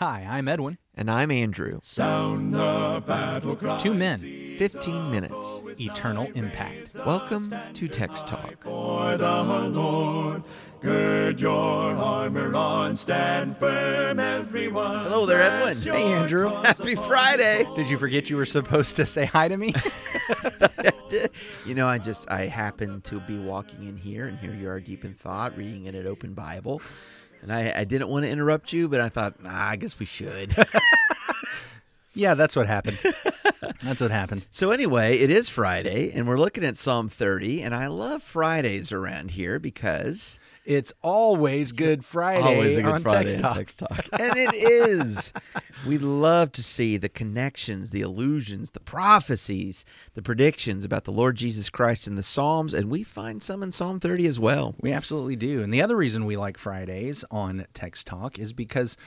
Hi, I'm Edwin. And I'm Andrew. Sound the battle cry. Two men, 15 minutes. eternal impact. Welcome to Text Talk. For the Lord, gird your armor on, stand firm, everyone. Hello there, Edwin. Hey, Andrew. Happy Friday. Did you forget you were supposed to say hi to me? you know, I just, I happened to be walking in here, and here you are deep in thought, reading in an open Bible. And I, I didn't want to interrupt you, but I thought, nah, I guess we should. yeah, that's what happened. That's what happened. so, anyway, it is Friday, and we're looking at Psalm 30. And I love Fridays around here because It's always Good Friday always a good on Friday Text Talk. Text Talk. and it is. We love to see the connections, the illusions, the prophecies, the predictions about the Lord Jesus Christ in the Psalms, and we find some in Psalm 30 as well. We absolutely do. And the other reason we like Fridays on Text Talk is because,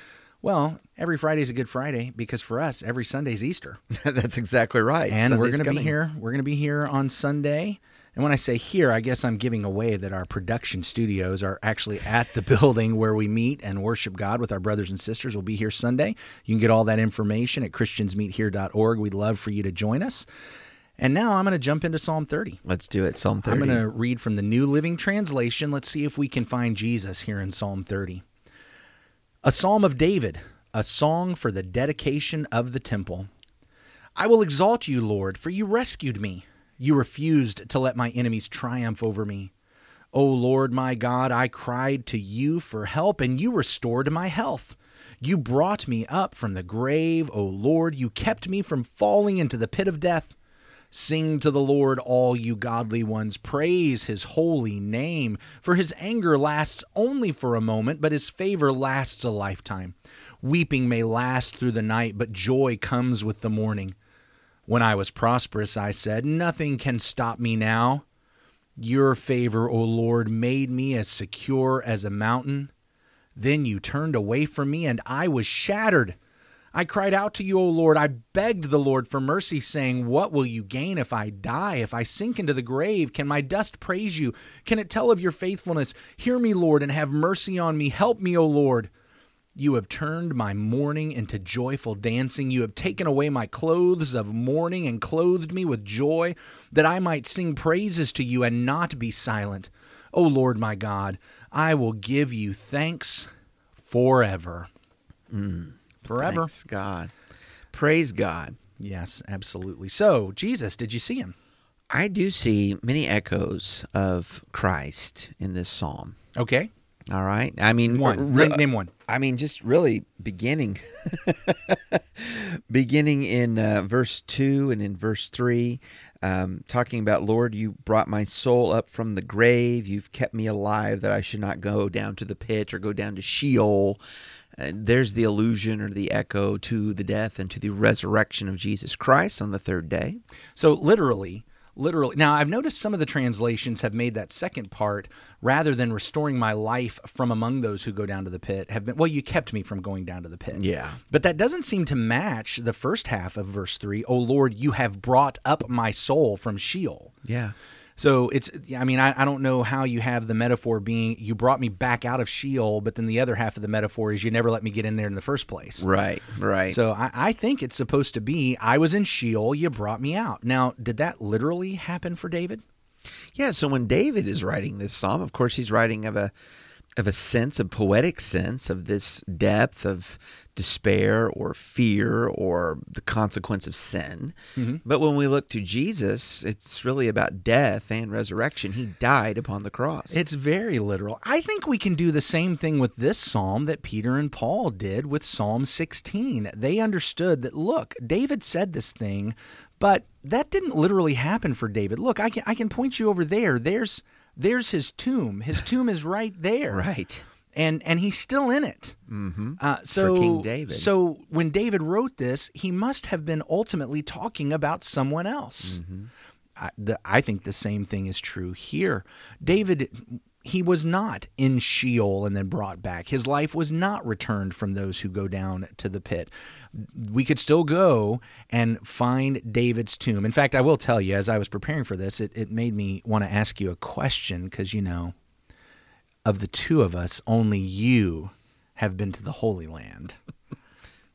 well, every Friday's a Good Friday because for us, every Sunday's Easter. That's exactly right. and we're going to be here. We're going to be here on Sunday. And when I say here, I guess I'm giving away that our production studios are actually at the building where we meet and worship God with our brothers and sisters. We'll be here Sunday. You can get all that information at christiansmeethere.org. We'd love for you to join us. And now I'm going to jump into Psalm 30. Let's do it. Psalm 30. I'm going to read from the New Living Translation. Let's see if we can find Jesus here in Psalm 30. A psalm of David, a song for the dedication of the temple. I will exalt you, Lord, for you rescued me. You refused to let my enemies triumph over me. O Lord my God, I cried to you for help, and you restored my health. You brought me up from the grave, O Lord. You kept me from falling into the pit of death. Sing to the Lord, all you godly ones. Praise his holy name. For his anger lasts only for a moment, but his favor lasts a lifetime. Weeping may last through the night, but joy comes with the morning. When I was prosperous, I said, Nothing can stop me now. Your favor, O Lord, made me as secure as a mountain. Then you turned away from me, and I was shattered. I cried out to you, O Lord. I begged the Lord for mercy, saying, What will you gain if I die? If I sink into the grave, can my dust praise you? Can it tell of your faithfulness? Hear me, Lord, and have mercy on me. Help me, O Lord. You have turned my mourning into joyful dancing. You have taken away my clothes of mourning and clothed me with joy, that I might sing praises to you and not be silent. O Lord my God, I will give you thanks forever. Mm. Forever. Thanks, God. Praise God. Yes, absolutely. So, Jesus, did you see him? I do see many echoes of Christ in this psalm. Okay. All right. I mean, One. Name- name one. I mean, just really beginning, beginning in uh, verse two and in verse three, um, talking about Lord, you brought my soul up from the grave. You've kept me alive that I should not go down to the pit or go down to Sheol. Uh, there's the allusion or the echo to the death and to the resurrection of Jesus Christ on the third day. So literally, literally. Now I've noticed some of the translations have made that second part rather than restoring my life from among those who go down to the pit have been well you kept me from going down to the pit. Yeah. But that doesn't seem to match the first half of verse 3. Oh Lord, you have brought up my soul from Sheol. Yeah. So it's, I mean, I, I don't know how you have the metaphor being you brought me back out of Sheol, but then the other half of the metaphor is you never let me get in there in the first place. Right. Right. So I, I think it's supposed to be I was in Sheol, you brought me out. Now, did that literally happen for David? Yeah, so when David is writing this psalm, of course he's writing of a of a sense, a poetic sense of this depth of despair or fear or the consequence of sin. Mm-hmm. But when we look to Jesus, it's really about death and resurrection. He died upon the cross. It's very literal. I think we can do the same thing with this psalm that Peter and Paul did with Psalm 16. They understood that, look, David said this thing, but that didn't literally happen for David. Look, I can, I can point you over there. There's, there's his tomb. His tomb is right there. right. and and he's still in it. Mm-hmm. Uh, so King David. So when David wrote this, he must have been ultimately talking about someone else. Mm-hmm. I, the, I think the same thing is true here. David. He was not in Sheol and then brought back. His life was not returned from those who go down to the pit. We could still go and find David's tomb. In fact, I will tell you, as I was preparing for this, it, it made me want to ask you a question because, you know, of the two of us, only you have been to the Holy Land.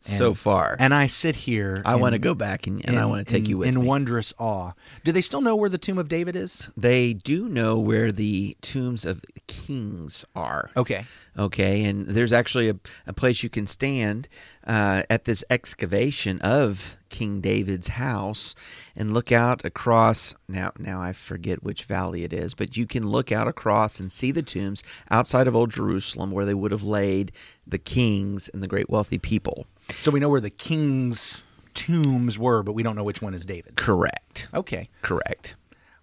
so far. And I sit here. I want to go back and, and I want to take you with in me. wondrous awe. Do they still know where the tomb of David is? they do know where the tombs of kings are. Okay. Okay, and there's actually a, a place you can stand uh, at this excavation of King David's house and look out across. Now, now I forget which valley it is, but you can look out across and see the tombs outside of Old Jerusalem where they would have laid the kings and the great wealthy people. So we know where the king's tombs were, but we don't know which one is David's. Correct. Okay. Correct.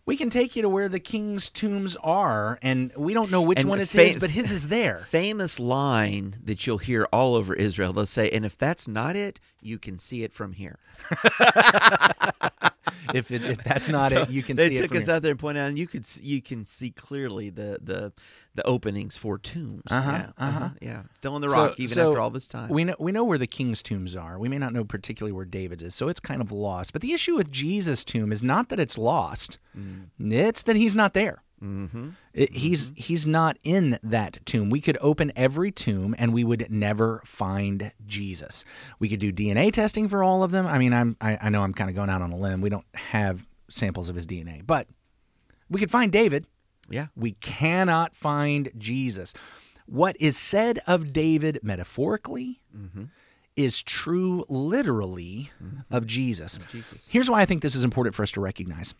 We can take you to where the king's tombs are, and we don't know which And one is fa- his, but his is there. Famous line that you'll hear all over Israel. They'll say, "And if that's not it, you can see it from here." if, it, if that's not So it, you can they see it took from us here. out there and pointed out, and you could you can see clearly the the the openings for tombs. Uh-huh, yeah, uh-huh. yeah, still in the So- rock even so after all this time. We know we know where the king's tombs are. We may not know particularly where David's is, so it's kind of lost. But the issue with Jesus' tomb is not that it's lost; it's that he's not there. Mm-hmm. It- he's mm-hmm. he's not in that tomb. We could open every tomb and we would never find Jesus. We could do DNA testing for all of them. I mean, I'm I, I know I'm kind of going out on a limb. We don't have samples of his DNA, but we could find David. Yeah, We cannot find Jesus. What is said of David metaphorically mm-hmm. is true literally mm-hmm. of Jesus. Jesus. Here's why I think this is important for us to recognize.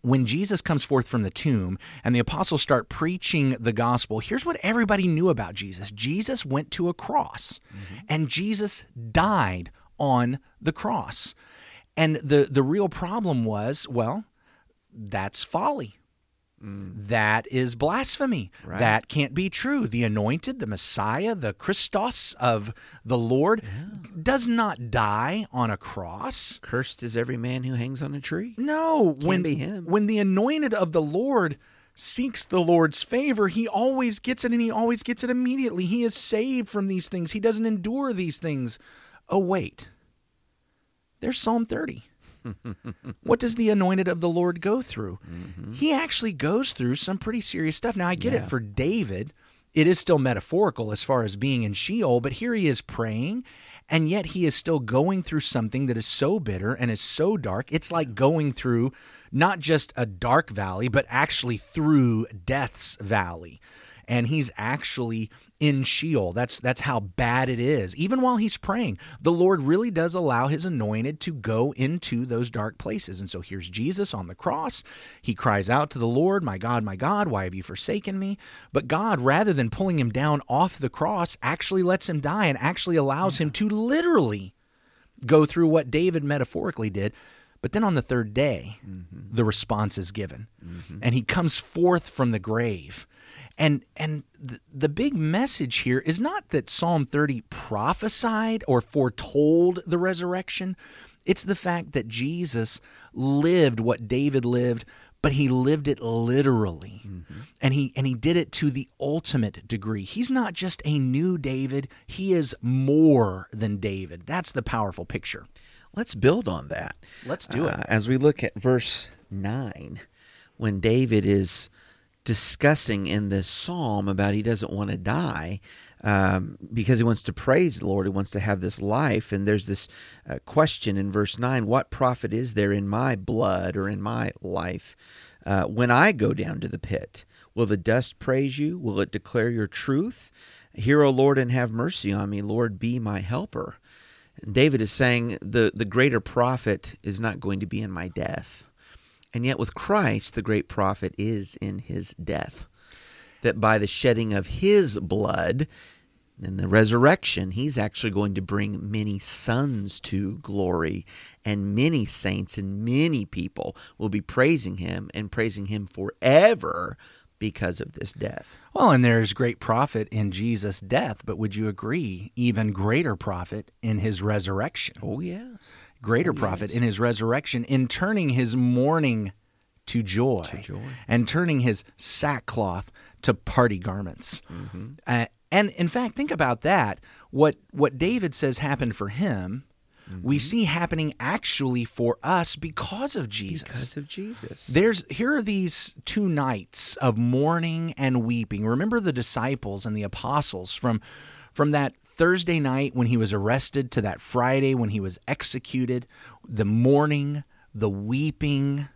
When Jesus comes forth from the tomb and the apostles start preaching the gospel, here's what everybody knew about Jesus Jesus went to a cross mm-hmm. and Jesus died on the cross. And the, the real problem was well, that's folly. Mm. That is blasphemy. That can't be true. The anointed, the Messiah, the Christos of the Lord does not die on a cross. cursed is every man who hangs on a tree. No, when be him. when the anointed of the Lord seeks the Lord's favor, he always gets it and he always gets it immediately. He is saved from these things. He doesn't endure these things. Oh wait. There's Psalm 30. What does the anointed of the Lord go through? Mm-hmm. He actually goes through some pretty serious stuff. Now I get it for David, it is still metaphorical as far as being in Sheol, but here he is praying, and yet he is still going through something that is so bitter and is so dark. It's like going through not just a dark valley, but actually through death's valley. And he's actually in Sheol. That's that's how bad it is. Even while he's praying, the Lord really does allow his anointed to go into those dark places. And so here's Jesus on the cross. He cries out to the Lord, "My God, my God, why have you forsaken me?" But God, rather than pulling him down off the cross, actually lets him die and actually allows him to literally go through what David metaphorically did. But then on the third day, mm-hmm. the response is given, mm-hmm. and he comes forth from the grave. And and the, the big message here is not that Psalm 30 prophesied or foretold the resurrection. It's the fact that Jesus lived what David lived, but he lived it literally. And he and he did it to the ultimate degree. He's not just a new David, he is more than David. That's the powerful picture. Let's build on that. Let's do it. Uh, as we look at verse 9, when David is discussing in this psalm about he doesn't want to die um, because he wants to praise the Lord, he wants to have this life. And there's this uh, question in verse 9 What profit is there in my blood or in my life uh, when I go down to the pit? Will the dust praise you? Will it declare your truth? Hear, O Lord, and have mercy on me. Lord, be my helper. David is saying the, the greater profit is not going to be in my death. And yet, with Christ, the great profit is in his death. That by the shedding of his blood and the resurrection, he's actually going to bring many sons to glory, and many saints and many people will be praising him and praising him forever because of this death. Well, and there's great profit in Jesus' death, but would you agree, even greater profit in his resurrection? Oh, yes. Greater profit in his resurrection, in turning his mourning to joy, joy. and turning his sackcloth to party garments. Uh, and in fact, think about that. What what David says happened for him, we see happening actually for us because of Jesus. Because of Jesus. There's here are these two nights of mourning and weeping. Remember the disciples and the apostles from From that Thursday night when he was arrested to that Friday when he was executed, the mourning, the weeping,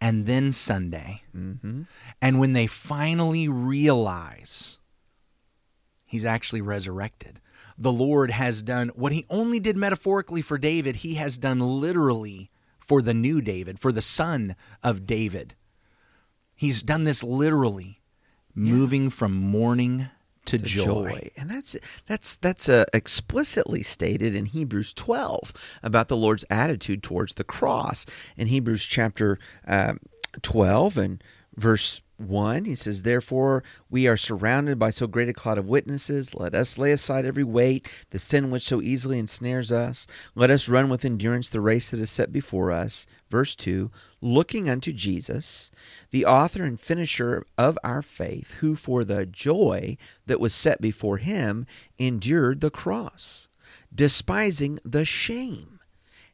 and then Sunday. Mm-hmm. And when they finally realize he's actually resurrected, the Lord has done what he only did metaphorically for David, he has done literally for the new David, for the son of David. He's done this literally, moving from mourning to, joy. joy. And that's that's that's uh, explicitly stated in Hebrews 12 about the Lord's attitude towards the cross. In Hebrews chapter um, 12 and verse 1, he says, Therefore, we are surrounded by so great a cloud of witnesses. Let us lay aside every weight, the sin which so easily ensnares us. Let us run with endurance the race that is set before us. Verse 2 Looking unto Jesus, the author and finisher of our faith, who for the joy that was set before him endured the cross, despising the shame,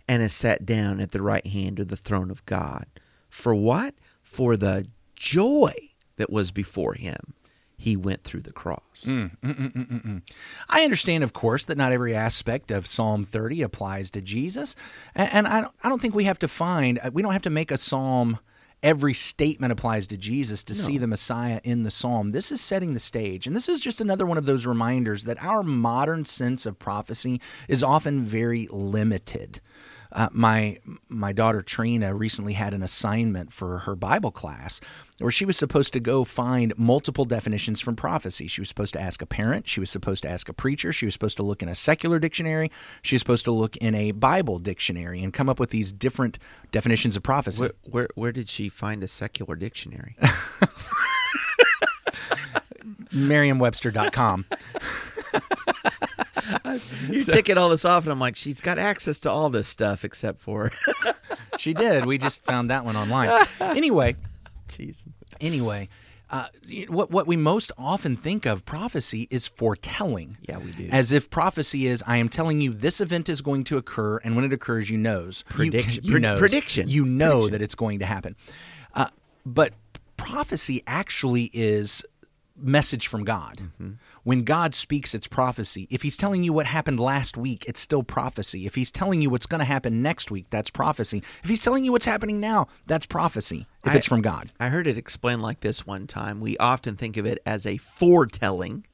and is sat down at the right hand of the throne of God. For what? For the joy that was before him, he went through the cross. Mm, mm, mm, mm, I understand, of course, that not every aspect of Psalm 30 applies to Jesus. And, and I, don't, I don't think we have to find, uh, we don't have to make a psalm every statement applies to Jesus to see the Messiah in the psalm. This is setting the stage. And this is just another one of those reminders that our modern sense of prophecy is often very limited. Uh, my my daughter Trina recently had an assignment for her Bible class where she was supposed to go find multiple definitions from prophecy. She was supposed to ask a parent, she was supposed to ask a preacher, she was supposed to look in a secular dictionary, she was supposed to look in a Bible dictionary and come up with these different definitions of prophecy. Where, where, where did she find a secular dictionary? Merriam-Webster.com. You're ticking all this off, and I'm like, she's got access to all this stuff except for. she did. We just found that one online. Anyway, Teasing. anyway, uh, what what we most often think of prophecy is foretelling. Yeah, we do. As if prophecy is, I am telling you this event is going to occur, and when it occurs, you knows Prediction. You, you knows. prediction. You know Prediction. that it's going to happen. Uh, but prophecy actually is message from God. Mm-hmm. When God speaks, it's prophecy. If He's telling you what happened last week, it's still prophecy. If He's telling you what's going to happen next week, that's prophecy. If He's telling you what's happening now, that's prophecy. If I- it's from God. I heard it explained like this one time. We often think of it as a foretelling,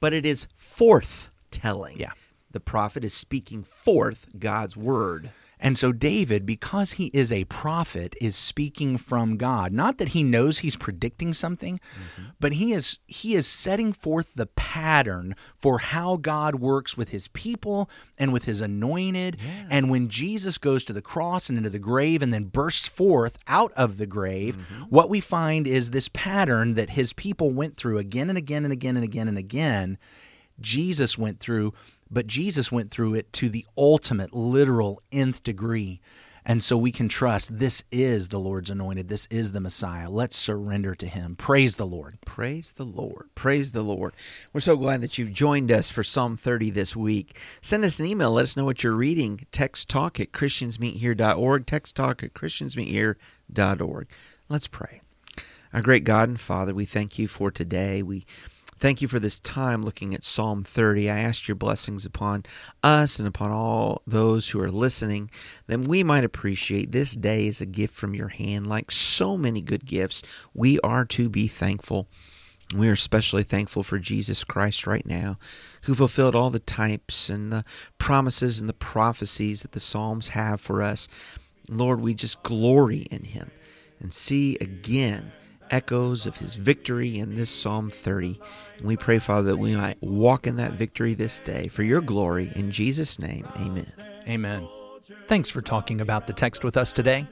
but it is forthtelling. Yeah. The prophet is speaking forth God's word. And so David, because he is a prophet, is speaking from God. Not that he knows he's predicting something, mm-hmm. but he is he is setting forth the pattern for how God works with his people and with his anointed. And when Jesus goes to the cross and into the grave and then bursts forth out of the grave, mm-hmm. what we find is this pattern that his people went through again and again and again and again and again. Jesus went through, but Jesus went through it to the ultimate, literal, nth degree. And so we can trust this is the Lord's anointed. This is the Messiah. Let's surrender to him. Praise the Lord. Praise the Lord. Praise the Lord. We're so glad that you've joined us for Psalm 30 this week. Send us an email. Let us know what you're reading. Text talk at christiansmeethere.org. Text talk at christiansmeethere.org. Let's pray. Our great God and Father, we thank you for today. We Thank you for this time looking at Psalm 30. I ask your blessings upon us and upon all those who are listening, that we might appreciate this day as a gift from your hand. Like so many good gifts, we are to be thankful. We are especially thankful for Jesus Christ right now, who fulfilled all the types and the promises and the prophecies that the Psalms have for us. Lord, we just glory in him and see again echoes of his victory in this Psalm 30. And we pray, Father, that we might walk in that victory this day for your glory. In Jesus' name, amen. Amen. Thanks for talking about the text with us today.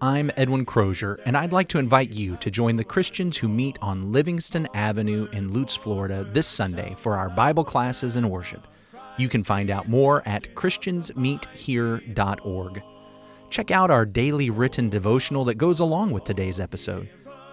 I'm Edwin Crozier, and I'd like to invite you to join the Christians who meet on Livingston Avenue in Lutz, Florida this Sunday for our Bible classes and worship. You can find out more at christiansmeethere.org. Check out our daily written devotional that goes along with today's episode.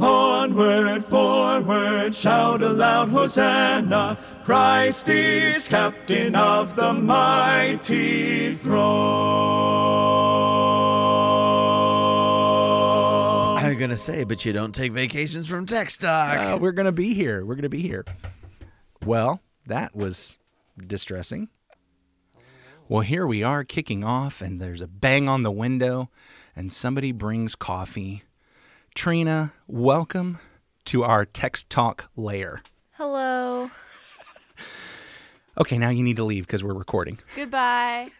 Onward, forward, shout aloud, Hosanna! Christ is captain of the mighty throne. I'm gonna say, but you don't take vacations from Text Talk. Uh, we're going to be here. We're going to be here. Well, that was distressing. Well, here we are kicking off, and there's a bang on the window, and somebody brings coffee. Trina, welcome to our text talk layer. Hello. Okay, now you need to leave because we're recording. Goodbye.